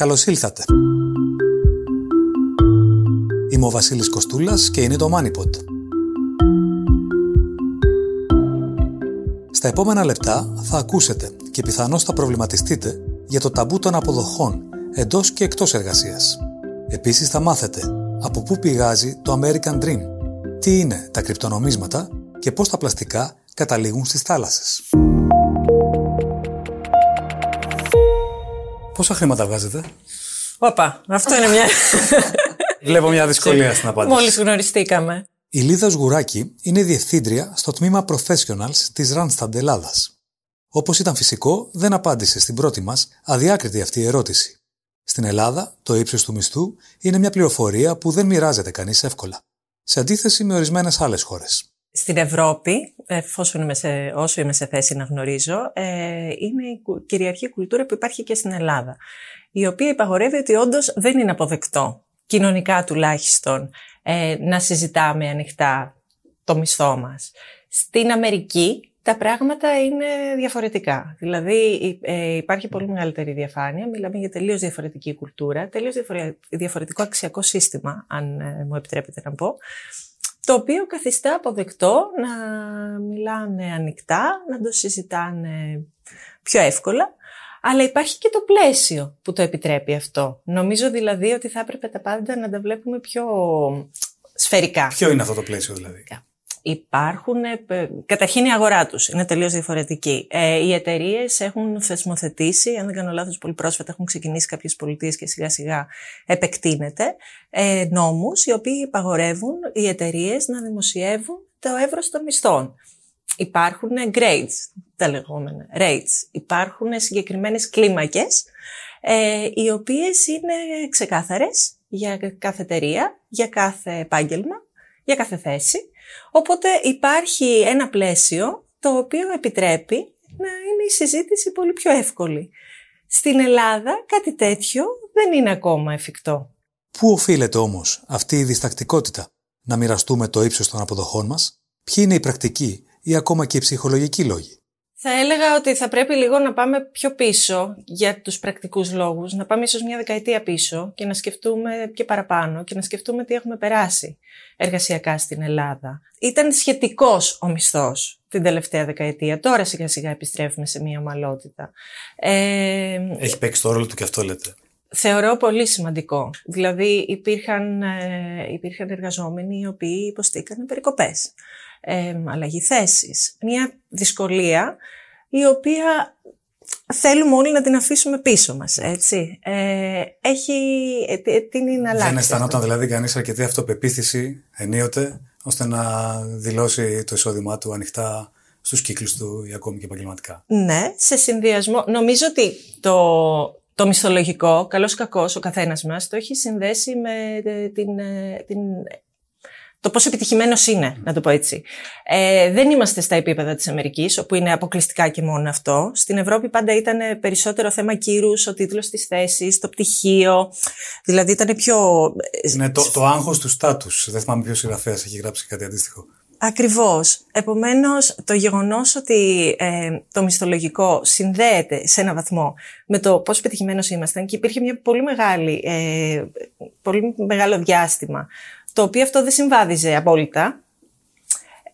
Καλώς ήλθατε. Είμαι ο Βασίλης Κοστούλας και είναι το MoneyPod. Στα επόμενα λεπτά θα ακούσετε και πιθανώς θα προβληματιστείτε για το ταμπού των αποδοχών εντός και εκτός εργασίας. Επίσης θα μάθετε από πού πηγάζει το American Dream, τι είναι τα κρυπτονομίσματα και πώς τα πλαστικά καταλήγουν στις θάλασσες. Πόσα χρήματα βγάζετε; Όπα, αυτό είναι μια... Βλέπω μια δυσκολία στην απάντηση. Μόλις γνωριστήκαμε. Η Λίδα Σγουράκη είναι διευθύντρια στο τμήμα Professionals της Randstad Ελλάδας. Όπως ήταν φυσικό, δεν απάντησε στην πρώτη μας αδιάκριτη αυτή η ερώτηση. Στην Ελλάδα, το ύψος του μισθού είναι μια πληροφορία που δεν μοιράζεται κανείς εύκολα, σε αντίθεση με ορισμένες άλλες χώρες. Στην Ευρώπη, εφόσον είμαι σε, όσο είμαι σε θέση να γνωρίζω, ε, είναι η κυριαρχή κουλτούρα που υπάρχει και στην Ελλάδα, η οποία υπαγορεύει ότι όντως δεν είναι αποδεκτό, κοινωνικά τουλάχιστον, ε, να συζητάμε ανοιχτά το μισθό μας. Στην Αμερική τα πράγματα είναι διαφορετικά. Δηλαδή ε, υπάρχει πολύ μεγαλύτερη διαφάνεια, μιλάμε για τελείως διαφορετική κουλτούρα, τελείως διαφορετικό αξιακό σύστημα, αν ε, μου επιτρέπετε να πω, το οποίο καθιστά αποδεκτό να μιλάνε ανοιχτά, να το συζητάνε πιο εύκολα, αλλά υπάρχει και το πλαίσιο που το επιτρέπει αυτό. Νομίζω δηλαδή ότι θα έπρεπε τα πάντα να τα βλέπουμε πιο σφαιρικά. Ποιο είναι αυτό το πλαίσιο δηλαδή; Υπάρχουν, ε, καταρχήν η αγορά τους είναι τελείως διαφορετική. Ε, οι εταιρείες έχουν θεσμοθετήσει, αν δεν κάνω λάθος πολύ πρόσφατα έχουν ξεκινήσει κάποιες πολιτείες και σιγά σιγά επεκτείνεται, ε, νόμους οι οποίοι υπαγορεύουν οι εταιρείες να δημοσιεύουν το εύρος των μισθών. Υπάρχουν grades, τα λεγόμενα rates. Υπάρχουν συγκεκριμένες κλίμακες, ε, οι οποίες είναι ξεκάθαρες για κάθε εταιρεία, για κάθε επάγγελμα, για κάθε θέση Οπότε υπάρχει ένα πλαίσιο το οποίο επιτρέπει να είναι η συζήτηση πολύ πιο εύκολη. Στην Ελλάδα κάτι τέτοιο δεν είναι ακόμα εφικτό. Πού οφείλεται όμως αυτή η διστακτικότητα; Να μοιραστούμε το ύψος των αποδοχών μας, ποιοι είναι οι πρακτικοί ή ακόμα και οι ψυχολογικοί λόγοι; Θα έλεγα ότι θα πρέπει λίγο να πάμε πιο πίσω για τους πρακτικούς λόγους, να πάμε ίσως μια δεκαετία πίσω και να σκεφτούμε και παραπάνω και να σκεφτούμε τι έχουμε περάσει εργασιακά στην Ελλάδα. Ήταν σχετικός ο μισθός την τελευταία δεκαετία. Τώρα σιγά σιγά επιστρέφουμε σε μια ομαλότητα. Ε, Έχει παίξει το ρόλο του και αυτό λέτε. Θεωρώ πολύ σημαντικό. Δηλαδή υπήρχαν, ε, υπήρχαν εργαζόμενοι οι οποίοι υποστήκαν περικοπές ε, αλλαγή θέσης. Μια δυσκολία η οποία θέλουμε όλοι να την αφήσουμε πίσω μας, έτσι. Ε, έχει, ε, την είναι αλλάξει. Δεν αισθανόταν δηλαδή κανείς αρκετή αυτοπεποίθηση ενίοτε, ώστε να δηλώσει το εισόδημά του ανοιχτά στους κύκλους του ή ακόμη και επαγγελματικά. Ναι, σε συνδυασμό. Νομίζω ότι το, το μισθολογικό, καλός κακός, ο καθένας μας, το έχει συνδέσει με ε, την, ε, την το πόσο επιτυχημένος είναι, να το πω έτσι. Ε, δεν είμαστε στα επίπεδα της Αμερικής, όπου είναι αποκλειστικά και μόνο αυτό. Στην Ευρώπη πάντα ήταν περισσότερο θέμα κύρους, ο τίτλος της θέσης, το πτυχίο. Δηλαδή ήταν πιο. Ναι, το, το άγχος του στάτους. Δεν θυμάμαι ποιος συγγραφέας έχει γράψει κάτι αντίστοιχο. Ακριβώς. Επομένως, το γεγονός ότι ε, το μισθολογικό συνδέεται σε ένα βαθμό με το πόσο πετυχημένος ήμασταν και υπήρχε μια πολύ, μεγάλη, ε, πολύ μεγάλο διάστημα το οποίο αυτό δεν συμβάδιζε απόλυτα,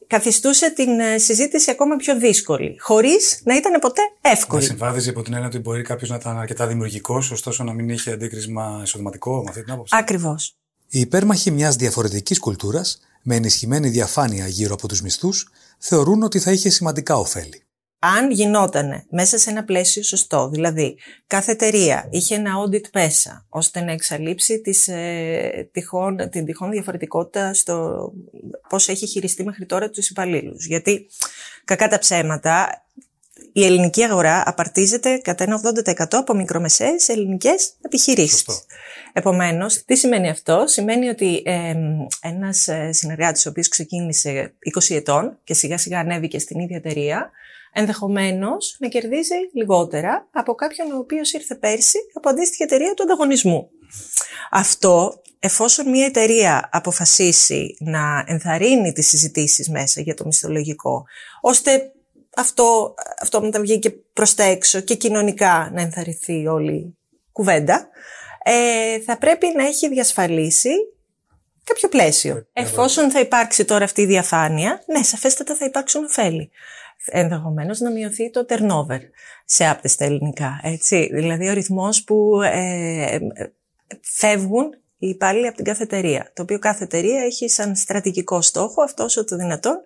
καθιστούσε την ε, συζήτηση ακόμα πιο δύσκολη, χωρίς να ήταν ποτέ εύκολη. Δεν συμβάδιζε από την έννοια ότι μπορεί κάποιος να ήταν αρκετά δημιουργικός, ωστόσο να μην είχε αντίκρισμα εισοδηματικό, με αυτή την άποψη. Ακριβώς. Οι υπέρμαχοι μιας διαφορετικής κουλτούρας, με ενισχυμένη διαφάνεια γύρω από τους μισθούς, θεωρούν ότι θα είχε σημαντικά ωφέλη αν γινόταν μέσα σε ένα πλαίσιο σωστό, δηλαδή κάθε εταιρεία είχε ένα audit μέσα, ώστε να εξαλείψει τις, ε, τυχόν, την τυχόν διαφορετικότητα στο πώς έχει χειριστεί μέχρι τώρα τους υπαλλήλους. Γιατί, κακά τα ψέματα, η ελληνική αγορά απαρτίζεται κατά ένα 80% από μικρομεσαίες ελληνικές επιχειρήσεις. Σωστό. Επομένως, τι σημαίνει αυτό; Σημαίνει ότι ε, ένας συνεργάτης ο οποίος ξεκίνησε 20 ετών και σιγά σιγά ανέβηκε στην ίδια εταιρεία, ενδεχομένως να κερδίζει λιγότερα από κάποιον ο οποίος ήρθε πέρσι από αντίστοιχη εταιρεία του ανταγωνισμού. Αυτό, εφόσον μια εταιρεία αποφασίσει να ενθαρρύνει τις συζητήσεις μέσα για το μισθολογικό, ώστε αυτό, αυτό μετά βγει και προς τα έξω και κοινωνικά να ενθαρρυνθεί όλη κουβέντα, ε, θα πρέπει να έχει διασφαλίσει κάποιο πλαίσιο. Εφόσον θα υπάρξει τώρα αυτή η διαφάνεια, ναι, σαφέστατα θα υπάρξουν ωφέλη. Ενδεχομένως να μειωθεί το turnover σε άπτε στα ελληνικά. Έτσι. Δηλαδή ο ρυθμός που ε, φεύγουν οι υπάλληλοι από την κάθε εταιρεία. Το οποίο κάθε εταιρεία έχει σαν στρατηγικό στόχο αυτός όσο το δυνατόν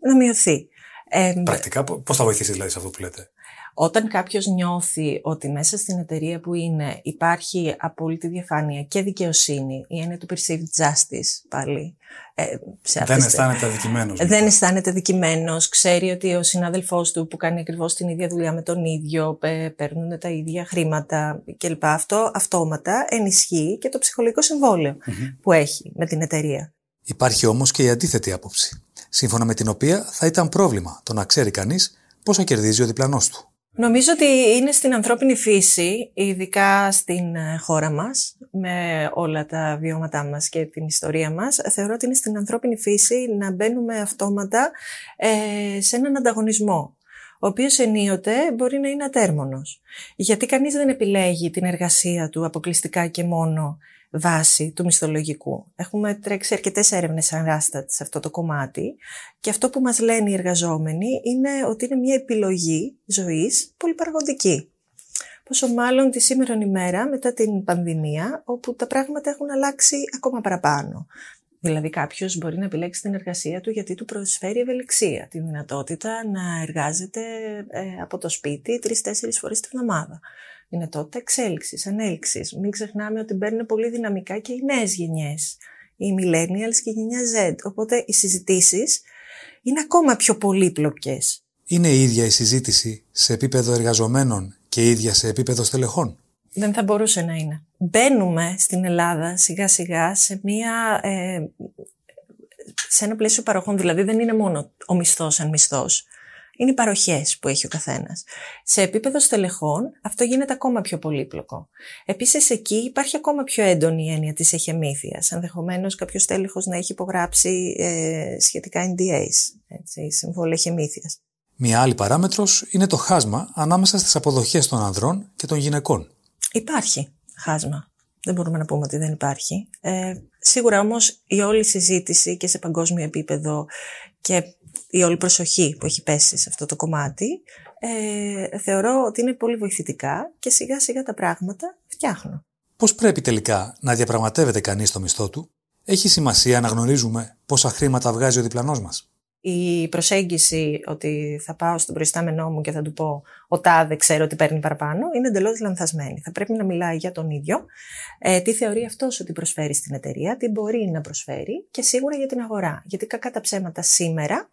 να μειωθεί. Ε, Πρακτικά, πώς θα βοηθήσεις δηλαδή σε αυτό που λέτε; Όταν κάποιος νιώθει ότι μέσα στην εταιρεία που είναι υπάρχει απόλυτη διαφάνεια και δικαιοσύνη, η έννοια του perceived justice πάλι. Ε, σε δεν αισθάνεται αδικημένος. Δεν λοιπόν. αισθάνεται αδικημένος, ξέρει ότι ο συνάδελφός του που κάνει ακριβώς την ίδια δουλειά με τον ίδιο, παίρνουν τα ίδια χρήματα κλπ. Αυτό αυτόματα ενισχύει και το ψυχολογικό που έχει με την εταιρεία. Υπάρχει όμως και η αντίθετη άποψη, σύμφωνα με την οποία θα ήταν πρόβλημα το να ξέρει κανείς πόσο κερδίζει ο διπλανός του. Νομίζω ότι είναι στην ανθρώπινη φύση, ειδικά στην ε, χώρα μας, με όλα τα βιώματά μας και την ιστορία μας, θεωρώ ότι είναι στην ανθρώπινη φύση να μπαίνουμε αυτόματα ε, σε έναν ανταγωνισμό, ο οποίος ενίοτε μπορεί να είναι ατέρμονος. Γιατί κανείς δεν επιλέγει την εργασία του αποκλειστικά και μόνο βάση του μισθολογικού. Έχουμε τρέξει αρκετές έρευνες σαν σε αυτό το κομμάτι και αυτό που μας λένε οι εργαζόμενοι είναι ότι είναι μια επιλογή ζωής πολυπαραγωγική. Πόσο μάλλον τη σήμερα ημέρα μετά την πανδημία όπου τα πράγματα έχουν αλλάξει ακόμα παραπάνω. Δηλαδή κάποιος μπορεί να επιλέξει την εργασία του γιατί του προσφέρει ευελιξία, τη δυνατότητα να εργάζεται ε, από το σπίτι τρει-τέσσερι φορές την εβδομάδα δυνατότητα εξέλιξης, ανέλυξης. Μην ξεχνάμε ότι μπαίνουν πολύ δυναμικά και οι νέες γενιές, οι millennials και η γενιά Z. Οπότε οι συζητήσεις είναι ακόμα πιο πολύπλοκες. Είναι η ίδια η συζήτηση σε επίπεδο εργαζομένων και ίδια σε επίπεδο στελεχών; Δεν θα μπορούσε να είναι. Μπαίνουμε στην Ελλάδα σιγά σιγά σε μια... Ε, σε ένα πλαίσιο παροχών, δηλαδή δεν είναι μόνο ο μισθός σαν μισθός είναι οι παροχές που έχει ο καθένας. Σε επίπεδο στελεχών αυτό γίνεται ακόμα πιο πολύπλοκο. Επίσης εκεί υπάρχει ακόμα πιο έντονη η έννοια της εχεμήθειας. Ενδεχομένως κάποιος τέλεχο να έχει υπογράψει ε, σχετικά NDAs, έτσι, συμβόλαια εχεμήθειας. Μία άλλη παράμετρος είναι το χάσμα ανάμεσα στις αποδοχές των ανδρών και των γυναικών. Υπάρχει χάσμα. Δεν μπορούμε να πούμε ότι δεν υπάρχει. Ε, σίγουρα όμως η όλη συζήτηση και σε παγκόσμιο επίπεδο και η όλη προσοχή που έχει πέσει σε αυτό το κομμάτι, ε, θεωρώ ότι είναι πολύ βοηθητικά και σιγά σιγά τα πράγματα φτιάχνουν. Πώς πρέπει τελικά να διαπραγματεύεται κανείς το μισθό του, έχει σημασία να γνωρίζουμε πόσα χρήματα βγάζει ο διπλανός μας; Η προσέγγιση ότι θα πάω στον προϊστάμενό μου και θα του πω ο τάδε ξέρω ότι παίρνει παραπάνω είναι εντελώς λανθασμένη. Θα πρέπει να μιλάει για τον ίδιο, ε, τι θεωρεί αυτός ότι προσφέρει στην εταιρεία, τι μπορεί να προσφέρει και σίγουρα για την αγορά. Γιατί κακά τα ψέματα σήμερα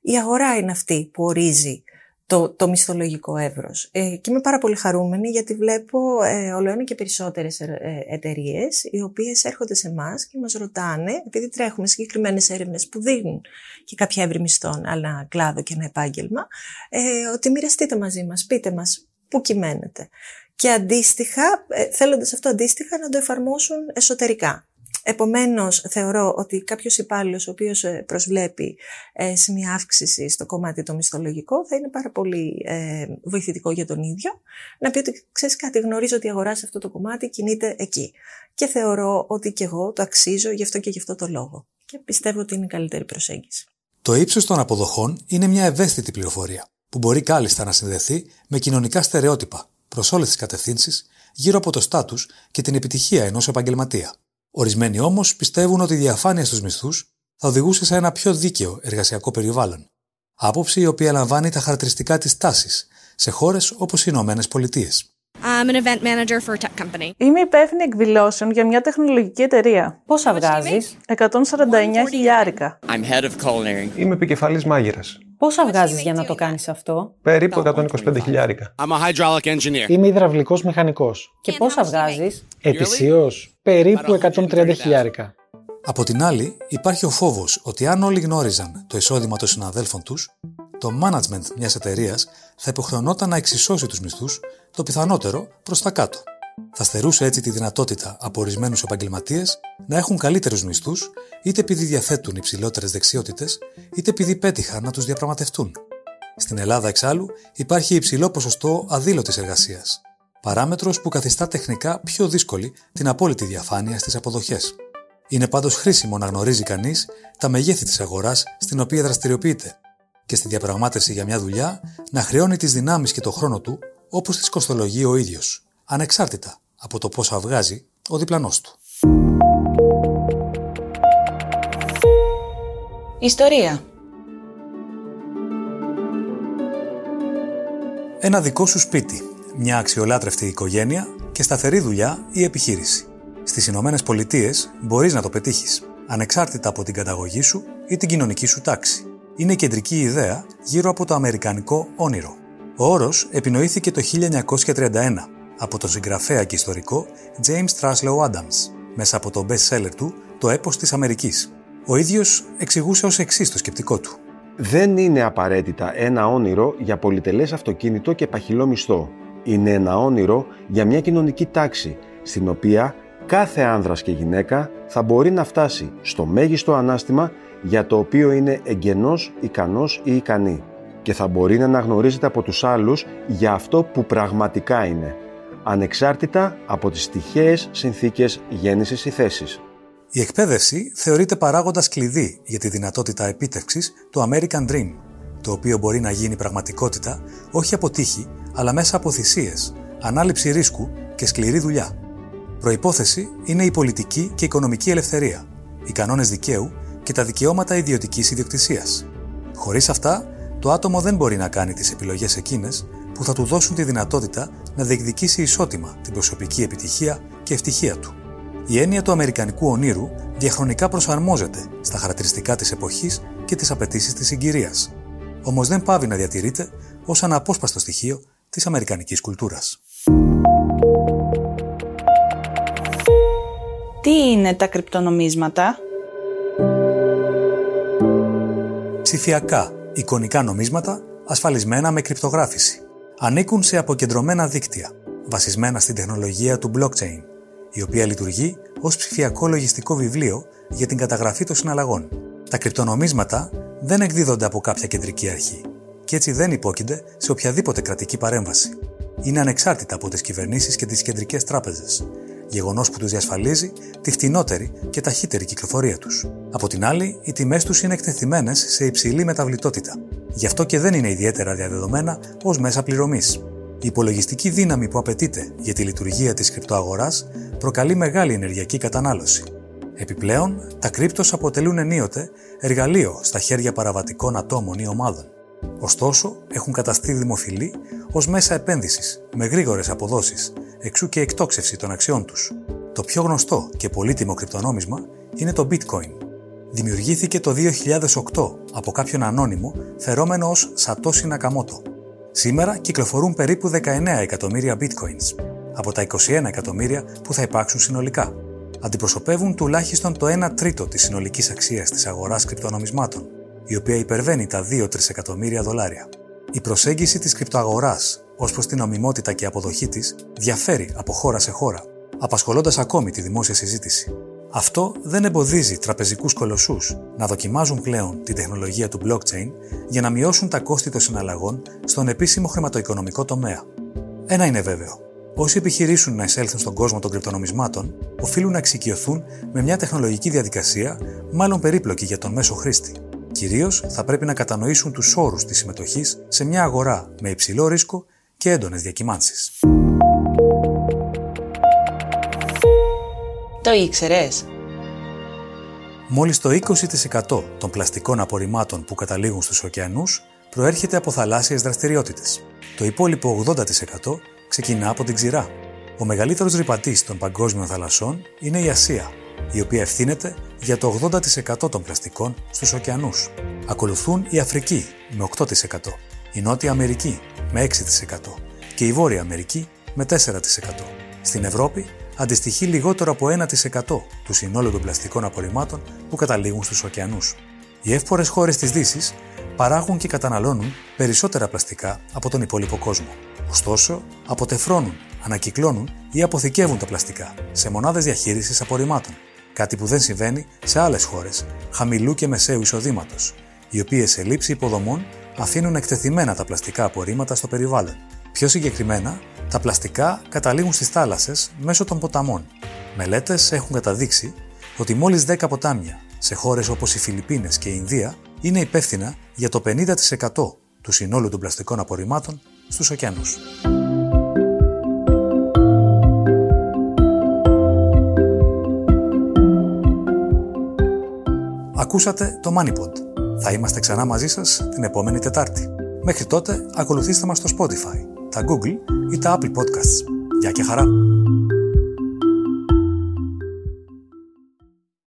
η αγορά είναι αυτή που ορίζει το, το μισθολογικό εύρος. Ε, και είμαι πάρα πολύ χαρούμενη γιατί βλέπω ε, όλο ένα και περισσότερες ε, εταιρείες οι οποίες έρχονται σε εμάς και μας ρωτάνε, επειδή τρέχουμε συγκεκριμένες έρευνες που δίνουν και κάποια εύρη μισθών, αλλά ένα κλάδο και ένα επάγγελμα, ε, ότι μοιραστείτε μαζί μας, πείτε μας πού κυμαίνετε. Και αντίστοιχα, ε, θέλοντας αυτό αντίστοιχα να το εφαρμόσουν εσωτερικά. Επομένως, θεωρώ ότι κάποιος υπάλληλος ο οποίος ε, προσβλέπει ε, σε μια αύξηση στο κομμάτι το μισθολογικό θα είναι πάρα πολύ ε, βοηθητικό για τον ίδιο να πει ότι ξέρεις κάτι, γνωρίζω ότι η αγοράς σε αυτό το κομμάτι κινείται εκεί. Και θεωρώ ότι και εγώ το αξίζω γι' αυτό και γι' αυτό το λόγο. Και πιστεύω ότι είναι η καλύτερη προσέγγιση. Το ύψος των αποδοχών είναι μια ευαίσθητη πληροφορία που μπορεί κάλλιστα να συνδεθεί με κοινωνικά στερεότυπα προς όλες τις κατευθύνσεις γύρω από το στάτους και την επιτυχία ενός επαγγελματία. Ορισμένοι όμως πιστεύουν ότι η διαφάνεια στους μισθούς θα οδηγούσε σε ένα πιο δίκαιο εργασιακό περιβάλλον. Άποψη η οποία λαμβάνει τα χαρακτηριστικά της τάσης σε χώρες όπως οι Ηνωμένες Πολιτείες. Είμαι υπεύθυνη εκδηλώσεων για μια τεχνολογική εταιρεία. Πόσα βγάζεις, 149 χιλιάρικα. Είμαι επικεφαλής μάγειρας. Πόσα βγάζεις για να το κάνεις αυτό, Περίπου 125 χιλιάρικα. Είμαι υδραυλικός μηχανικός. Και πόσα βγάζεις, Ετησίως περίπου 130 χιλιάρικα. Από την άλλη, υπάρχει ο φόβος ότι αν όλοι γνώριζαν το εισόδημα των συναδέλφων τους, το management μιας εταιρείας θα υποχρεωνόταν να εξισώσει τους μισθούς, το πιθανότερο προς τα κάτω. Θα στερούσε έτσι τη δυνατότητα από ορισμένους επαγγελματίες να έχουν καλύτερους μισθούς, είτε επειδή διαθέτουν υψηλότερες δεξιότητες, είτε επειδή πέτυχαν να τους διαπραγματευτούν. Στην Ελλάδα, εξάλλου, υπάρχει υψηλό ποσοστό αδήλωτης εργασίας. Παράμετρος που καθιστά τεχνικά πιο δύσκολη την απόλυτη διαφάνεια στις αποδοχές. Είναι πάντως χρήσιμο να γνωρίζει κανείς τα μεγέθη της αγοράς στην οποία δραστηριοποιείται και στη διαπραγμάτευση για μια δουλειά να χρεώνει τις δυνάμεις και το χρόνο του όπως τις κοστολογεί ο ίδιος, ανεξάρτητα από το πόσα βγάζει ο διπλανός του. Ιστορία Ένα δικό σου σπίτι, μια αξιολάτρευτη οικογένεια και σταθερή δουλειά ή επιχείρηση. Στις Ηνωμένες Πολιτείες μπορείς να το πετύχεις, ανεξάρτητα από την καταγωγή σου ή την κοινωνική σου τάξη. Είναι κεντρική ιδέα γύρω από το αμερικανικό όνειρο. Ο όρος επινοήθηκε το 1931 από τον συγγραφέα και ιστορικό James Truslow Adams μέσα από το best seller του «Το έπος της Αμερικής». Ο ίδιος εξηγούσε ως εξής το σκεπτικό του. Δεν είναι απαραίτητα ένα όνειρο για πολυτελές αυτοκίνητο και παχυλό μισθό. Είναι ένα όνειρο για μια κοινωνική τάξη, στην οποία κάθε άνδρας και γυναίκα θα μπορεί να φτάσει στο μέγιστο ανάστημα για το οποίο είναι εγγενός, ικανός ή ικανή και θα μπορεί να αναγνωρίζεται από τους άλλους για αυτό που πραγματικά είναι, ανεξάρτητα από τις τυχαίες συνθήκες γέννησης ή θέσης. Η εκπαίδευση θεωρείται παράγοντας κλειδί για τη δυνατότητα επίτευξης του American Dream, το οποίο μπορεί να γίνει πραγματικότητα όχι από τύχη, αλλά μέσα από θυσίες, ανάληψη ρίσκου και σκληρή δουλειά. Προϋπόθεση είναι η πολιτική και οικονομική ελευθερία, οι κανόνες δικαίου και τα δικαιώματα ιδιωτικής ιδιοκτησίας. Χωρίς αυτά, το άτομο δεν μπορεί να κάνει τις επιλογές εκείνες που θα του δώσουν τη δυνατότητα να διεκδικήσει ισότιμα την προσωπική επιτυχία και ευτυχία του. Η έννοια του Αμερικανικού ονείρου διαχρονικά προσαρμόζεται στα χαρακτηριστικά της εποχής και τις απαιτήσεις της συγκυρίας. Όμως δεν πάβει να διατηρείται ως αναπόσπαστο στοιχείο της Αμερικανικής κουλτούρας. Τι είναι τα κρυπτονομίσματα; Ψηφιακά, εικονικά νομίσματα ασφαλισμένα με κρυπτογράφηση. Ανήκουν σε αποκεντρωμένα δίκτυα, βασισμένα στην τεχνολογία του blockchain, η οποία λειτουργεί ως ψηφιακό λογιστικό βιβλίο για την καταγραφή των συναλλαγών. Τα κρυπτονομίσματα δεν εκδίδονται από κάποια κεντρική αρχή και έτσι δεν υπόκεινται σε οποιαδήποτε κρατική παρέμβαση. Είναι ανεξάρτητα από τις κυβερνήσεις και τις κεντρικές τράπεζες, γεγονός που τους διασφαλίζει τη φτηνότερη και ταχύτερη κυκλοφορία τους. Από την άλλη, οι τιμές τους είναι εκτεθειμένες σε υψηλή μεταβλητότητα. Γι' αυτό και δεν είναι ιδιαίτερα διαδεδομένα ως μέσα πληρωμής. Η υπολογιστική δύναμη που απαιτείται για τη λειτουργία της κρυπτοαγοράς προκαλεί μεγάλη ενεργειακή κατανάλωση. Επιπλέον, τα κρύπτος αποτελούν ενίοτε εργαλείο στα χέρια παραβατικών ατόμων ή ομάδων. Ωστόσο, έχουν καταστεί δημοφιλή ως μέσα επένδυσης με γρήγορες αποδόσεις, εξού και εκτόξευση των αξιών τους. Το πιο γνωστό και πολύτιμο κρυπτονόμισμα είναι το Bitcoin. Δημιουργήθηκε το 2008 από κάποιον ανώνυμο φερόμενο ως Satoshi Nakamoto. Σήμερα κυκλοφορούν περίπου 19 εκατομμύρια bitcoins, από τα 21 εκατομμύρια που θα υπάρξουν συνολικά. Αντιπροσωπεύουν τουλάχιστον το 1 τρίτο της συνολικής αξίας της αγοράς κρυπτονομισμάτων, η οποία υπερβαίνει τα 2-3 εκατομμύρια δολάρια. Η προσέγγιση της κρυπτοαγοράς ως προς την νομιμότητα και αποδοχή της διαφέρει από χώρα σε χώρα, απασχολώντας ακόμη τη δημόσια συζήτηση. Αυτό δεν εμποδίζει τραπεζικούς κολοσσούς να δοκιμάζουν πλέον την τεχνολογία του blockchain για να μειώσουν τα κόστη των συναλλαγών στον επίσημο χρηματοοικονομικό τομέα. Ένα είναι βέβαιο. Όσοι επιχειρήσουν να εισέλθουν στον κόσμο των κρυπτονομισμάτων, οφείλουν να εξοικειωθούν με μια τεχνολογική διαδικασία, μάλλον περίπλοκη για τον μέσο χρήστη. Κυρίως θα πρέπει να κατανοήσουν τους όρους της συμμετοχής σε μια αγορά με υψηλό ρίσκο και έντονες διακυμάνσεις. Το ήξερες; Μόλις το 20% των πλαστικών απορριμμάτων που καταλήγουν στους ωκεανούς προέρχεται από θαλάσσιες δραστηριότητες. Το υπόλοιπο 80% ξεκινά από την ξηρά. Ο μεγαλύτερος ρηπατής των παγκόσμιων θαλασσών είναι η Ασία, η οποία ευθύνεται για το 80% των πλαστικών στους ωκεανούς. Ακολουθούν η Αφρική με 8%, η Νότια Αμερική με 6% και η Βόρεια Αμερική με 4%. Στην Ευρώπη αντιστοιχεί λιγότερο από 1% του συνόλου των πλαστικών απορριμμάτων που καταλήγουν στους ωκεανούς. Οι εύπορες χώρες της Δύσης παράγουν και καταναλώνουν περισσότερα πλαστικά από τον υπόλοιπο κόσμο. Ωστόσο, αποτεφρώνουν, ανακυκλώνουν ή αποθηκεύουν τα πλαστικά σε μονάδες διαχείρισης απορριμμάτων, κάτι που δεν συμβαίνει σε άλλες χώρες χαμηλού και μεσαίου εισοδήματος, οι οποίες σε λήψη υποδομών αφήνουν εκτεθειμένα τα πλαστικά απορρίμματα στο περιβάλλον. Πιο συγκεκριμένα, Τα πλαστικά καταλήγουν στις θάλασσες μέσω των ποταμών. Μελέτες έχουν καταδείξει ότι μόλις 10 ποτάμια σε χώρες όπως οι Φιλιππίνες και η Ινδία είναι υπεύθυνα για το 50% του συνόλου των πλαστικών απορριμμάτων στους ωκεανούς. Ακούσατε το MoneyPod. Θα είμαστε ξανά μαζί σας την επόμενη Τετάρτη. Μέχρι τότε ακολουθήστε μας στο Spotify, τα Google ή τα Apple Podcasts. Γεια και χαρά!